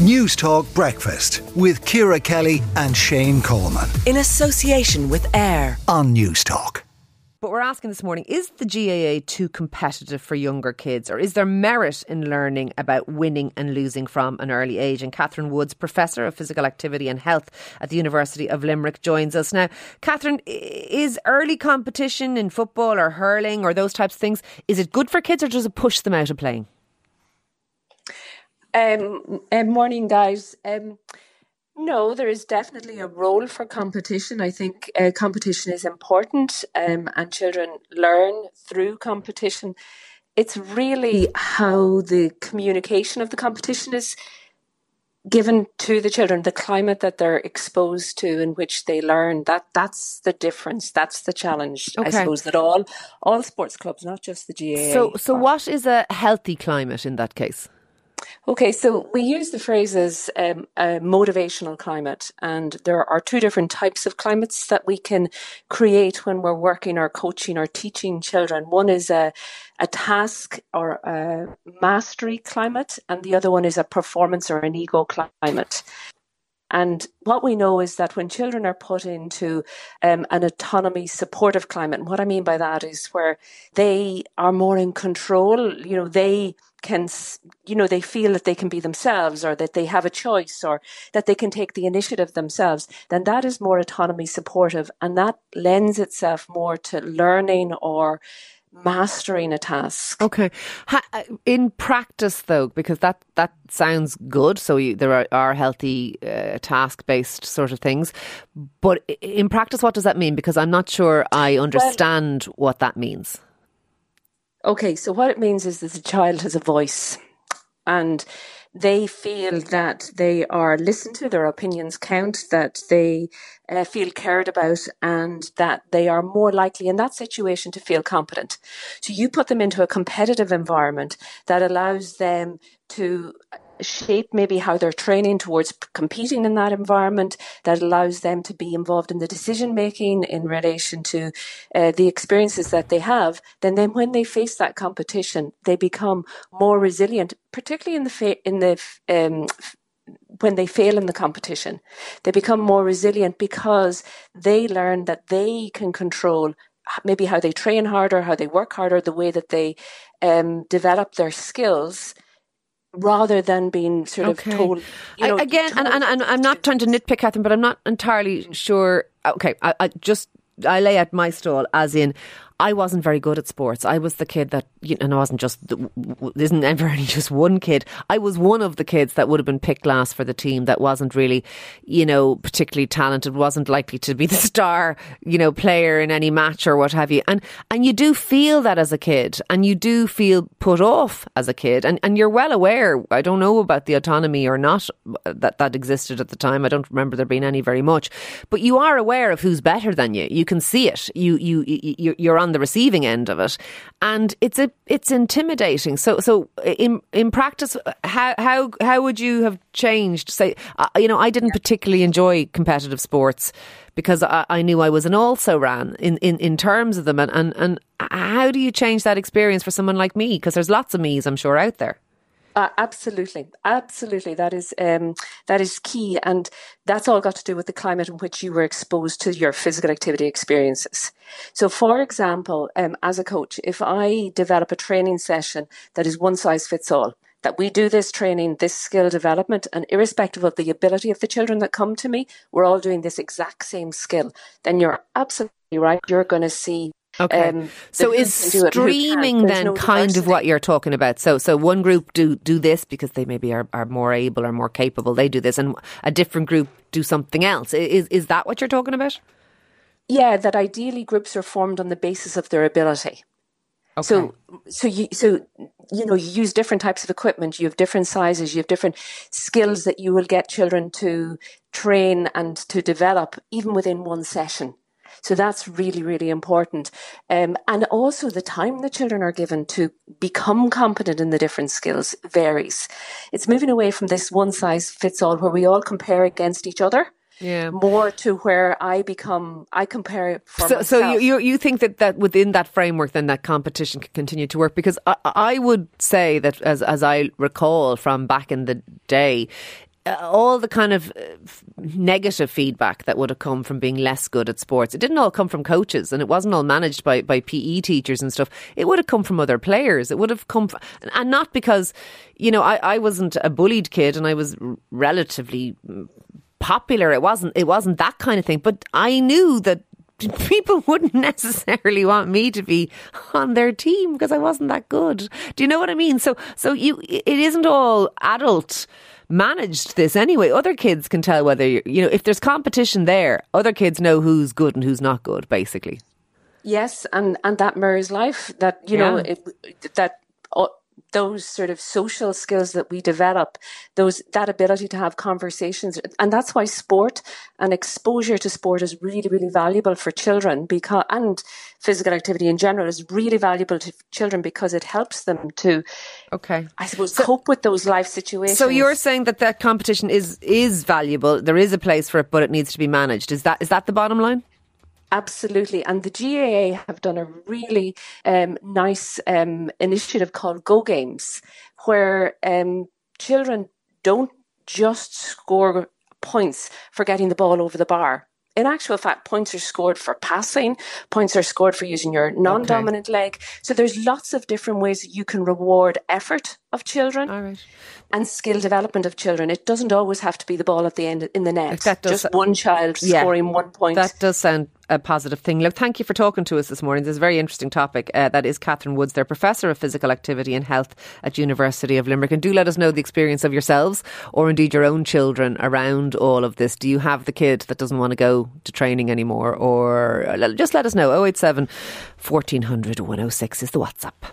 Newstalk Breakfast with Ciara Kelly and Shane Coleman. In association with AIR on Newstalk. But we're asking this morning is the GAA too competitive for younger kids, or is there merit in learning about winning and losing from an early age? And Catherine Woods, Professor of Physical Activity and Health at the University of Limerick, joins us. Now, Catherine, is early competition in football or hurling or those types of things, is it good for kids or does it push them out of playing? Um, um, morning, guys. Um, no, there is definitely a role for competition. I think uh, competition is important, um, and children learn through competition. It's really how the communication of the competition is given to the children, the climate that they're exposed to, in which they learn. That that's the difference. That's the challenge. Okay. I suppose that all all sports clubs, not just the GAA. So, so are, what is a healthy climate in that case? Okay, so we use the phrases um, motivational climate, and there are two different types of climates that we can create when we're working or coaching or teaching children. One is a, a task or a mastery climate, and the other one is a performance or an ego climate. And what we know is that when children are put into um, an autonomy supportive climate, and what I mean by that is where they are more in control, you know, they can, you know, they feel that they can be themselves or that they have a choice or that they can take the initiative themselves, then that is more autonomy supportive. And that lends itself more to learning or mastering a task. Okay. In practice, though, because that that sounds good. So you, there are, are healthy uh, task based sort of things, but in practice, what does that mean? Because I'm not sure I understand well, what that means. Okay, so what it means is that the child has a voice and they feel that they are listened to, their opinions count, that they uh, feel cared about, and that they are more likely in that situation to feel competent. So you put them into a competitive environment that allows them to shape maybe how they're training towards competing in that environment that allows them to be involved in the decision making in relation to uh, the experiences that they have then then when they face that competition they become more resilient particularly in the fa- in the um, when they fail in the competition. They become more resilient because they learn that they can control maybe how they train harder how they work harder the way that they um, develop their skills rather than being sort okay. of told. You know, I, again, told and, and, and I'm not trying to nitpick, Catherine, but I'm not entirely sure. Okay, I, I just I lay out my stall as in I wasn't very good at sports. I was the kid that, you know, and I wasn't just, isn't ever only just one kid. I was one of the kids that would have been picked last for the team that wasn't really, you know, particularly talented, wasn't likely to be the star, you know, player in any match or what have you. And, and you do feel that as a kid and you do feel put off as a kid. And, and you're well aware, I don't know about the autonomy or not that, that existed at the time. I don't remember there being any very much, but you are aware of who's better than you. You can see it. You, you, you you're on the receiving end of it, and it's a it's intimidating. So so in in practice, how how how would you have changed? Say, uh, you know, I didn't particularly enjoy competitive sports because I, I knew I was an also ran in, in, in terms of them, and, and and how do you change that experience for someone like me? Because there's lots of me's, I'm sure, out there. Uh, absolutely, absolutely. That is um, that is key, and that's all got to do with the climate in which you were exposed to your physical activity experiences. So, for example, um, as a coach, if I develop a training session that is one size fits all, that we do this training, this skill development, and irrespective of the ability of the children that come to me, we're all doing this exact same skill. Then you're absolutely right. You're going to see Okay. Um, so is streaming then kind of what you're talking about? So so one group do do this because they maybe are, are more able or more capable. They do this, and a different group do something else. Is is that what you're talking about? Yeah, that ideally groups are formed on the basis of their ability. Okay. So so you so you know you use different types of equipment. You have different sizes. You have different skills that you will get children to train and to develop even within one session. So that's really, really important. Um, and also the time the children are given to become competent in the different skills varies. It's moving away from this one size fits all where we all compare against each other. Yeah. More to where I become, I compare for so, myself. So you, you think that, that within that framework, then that competition can continue to work? Because I, I would say that, as as I recall from back in the day, all the kind of uh, negative feedback that would have come from being less good at sports. It didn't all come from coaches and it wasn't all managed by, by PE teachers and stuff. It would have come from other players. It would have come, from, and not because, you know, I, I wasn't a bullied kid and I was relatively popular. It wasn't, it wasn't that kind of thing. But I knew that people wouldn't necessarily want me to be on their team because I wasn't that good. Do you know what I mean? So, so you, it isn't all adult managed this anyway. Other kids can tell whether you you know if there's competition there. Other kids know who's good and who's not good, basically. Yes, and and that mirrors life. That you know it, that uh, those sort of social skills that we develop, those that ability to have conversations, and that's why sport and exposure to sport is really really valuable for children because and physical activity in general is really valuable to children because it helps them to, okay, I suppose, so, cope with those life situations. So you're saying that that competition is is valuable. There is a place for it, but it needs to be managed. Is that is that the bottom line? Absolutely. And the GAA have done a really um, nice um, initiative called Go Games, where um, children don't just score points for getting the ball over the bar. In actual fact, points are scored for passing, points are scored for using your non dominant okay. leg. So there's lots of different ways that you can reward effort of children and skill development of children. It doesn't always have to be the ball at the end in the net. That does, Just one child yeah, scoring one point. That does sound a positive thing. Look, thank you for talking to us this morning. This is a very interesting topic. Uh, that is Catherine Woods, they're Professor of Physical Activity and Health at University of Limerick. And do let us know the experience of yourselves or indeed your own children around all of this. Do you have the kid that doesn't want to go to training anymore? Or uh, just let us know. 087 1400 106 is the WhatsApp.